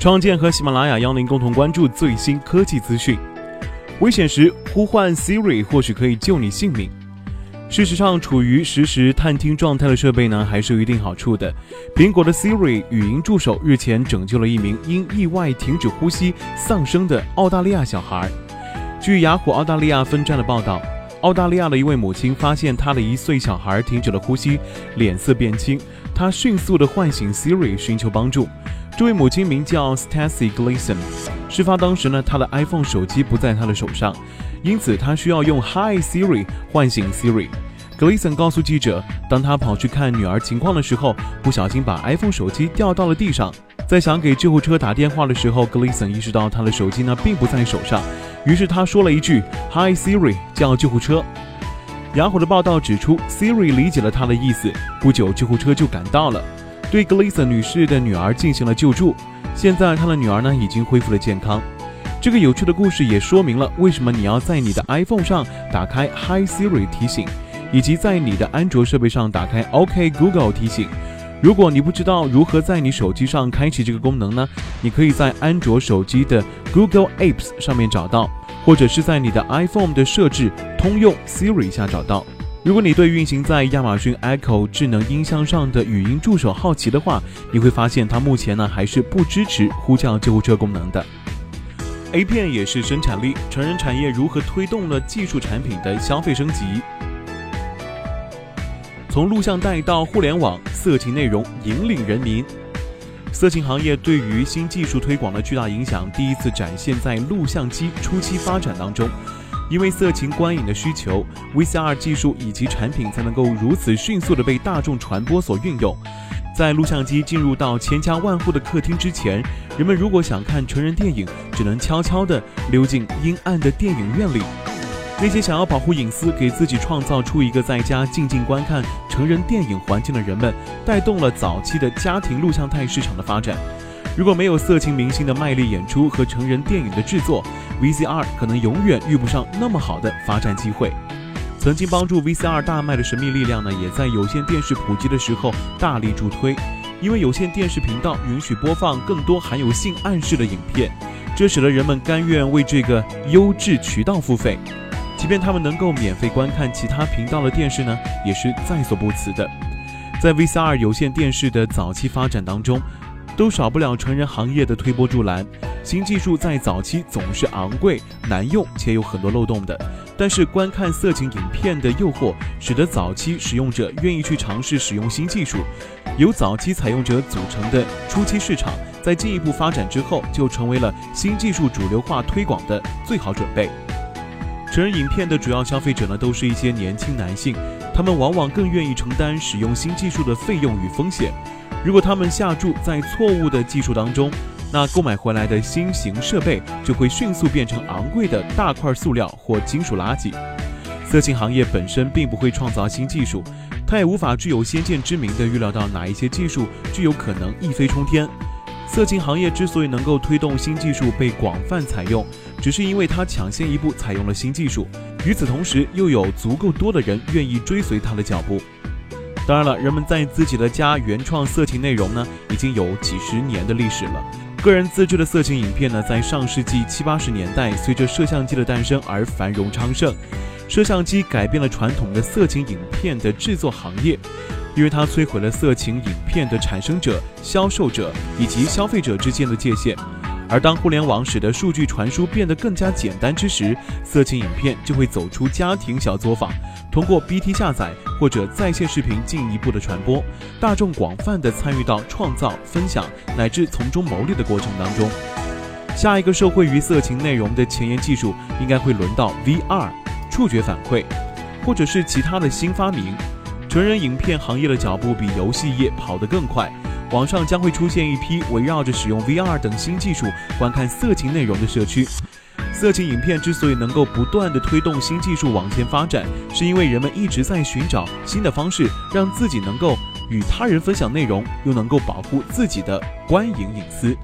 创建和喜马拉雅邀您共同关注最新科技资讯。危险时呼唤 Siri 或许可以救你性命。事实上，处于实时探听状态的设备呢，还是有一定好处的。苹果的 Siri 语音助手日前拯救了一名因意外停止呼吸丧生的澳大利亚小孩。据雅虎澳大利亚分站的报道，澳大利亚的一位母亲发现她的一岁小孩停止了呼吸，脸色变青，她迅速地唤醒 Siri 寻求帮助。这位母亲名叫 Stacy Gleason。事发当时呢，她的 iPhone 手机不在她的手上。因此，她需要用 Hi Siri 唤醒 Siri。Gleason 告诉记者，当他跑去看女儿情况的时候，不小心把 iPhone 手机掉到了地上。在想给救护车打电话的时候，Gleason 意识到他的手机呢并不在手上，于是他说了一句 Hi Siri，叫救护车。雅虎的报道指出，Siri 理解了他的意思，不久救护车就赶到了，对 Gleason 女士的女儿进行了救助。现在，她的女儿呢已经恢复了健康。这个有趣的故事也说明了为什么你要在你的 iPhone 上打开 Hi Siri 提醒，以及在你的安卓设备上打开 OK Google 提醒。如果你不知道如何在你手机上开启这个功能呢？你可以在安卓手机的 Google Apps 上面找到，或者是在你的 iPhone 的设置通用 Siri 下找到。如果你对运行在亚马逊 Echo 智能音箱上的语音助手好奇的话，你会发现它目前呢还是不支持呼叫救护车功能的。A 片也是生产力，成人产业如何推动了技术产品的消费升级？从录像带到互联网，色情内容引领人民。色情行业对于新技术推广的巨大影响，第一次展现在录像机初期发展当中。因为色情观影的需求，VCR 技术以及产品才能够如此迅速的被大众传播所运用。在录像机进入到千家万户的客厅之前，人们如果想看成人电影，只能悄悄地溜进阴暗的电影院里。那些想要保护隐私，给自己创造出一个在家静静观看成人电影环境的人们，带动了早期的家庭录像带市场的发展。如果没有色情明星的卖力演出和成人电影的制作，VCR 可能永远遇不上那么好的发展机会。曾经帮助 VCR 大卖的神秘力量呢，也在有线电视普及的时候大力助推。因为有线电视频道允许播放更多含有性暗示的影片，这使得人们甘愿为这个优质渠道付费，即便他们能够免费观看其他频道的电视呢，也是在所不辞的。在 VCR 有线电视的早期发展当中，都少不了成人行业的推波助澜。新技术在早期总是昂贵、难用且有很多漏洞的，但是观看色情影片的诱惑，使得早期使用者愿意去尝试使用新技术。由早期采用者组成的初期市场，在进一步发展之后，就成为了新技术主流化推广的最好准备。成人影片的主要消费者呢，都是一些年轻男性，他们往往更愿意承担使用新技术的费用与风险。如果他们下注在错误的技术当中，那购买回来的新型设备就会迅速变成昂贵的大块塑料或金属垃圾。色情行业本身并不会创造新技术，它也无法具有先见之明地预料到哪一些技术具有可能一飞冲天。色情行业之所以能够推动新技术被广泛采用，只是因为它抢先一步采用了新技术，与此同时又有足够多的人愿意追随它的脚步。当然了，人们在自己的家原创色情内容呢，已经有几十年的历史了。个人自制的色情影片呢，在上世纪七八十年代，随着摄像机的诞生而繁荣昌盛。摄像机改变了传统的色情影片的制作行业，因为它摧毁了色情影片的产生者、销售者以及消费者之间的界限。而当互联网使得数据传输变得更加简单之时，色情影片就会走出家庭小作坊，通过 BT 下载或者在线视频进一步的传播，大众广泛的参与到创造、分享乃至从中牟利的过程当中。下一个受惠于色情内容的前沿技术，应该会轮到 VR 触觉反馈，或者是其他的新发明。成人影片行业的脚步比游戏业跑得更快。网上将会出现一批围绕着使用 VR 等新技术观看色情内容的社区。色情影片之所以能够不断的推动新技术往前发展，是因为人们一直在寻找新的方式，让自己能够与他人分享内容，又能够保护自己的观影隐私。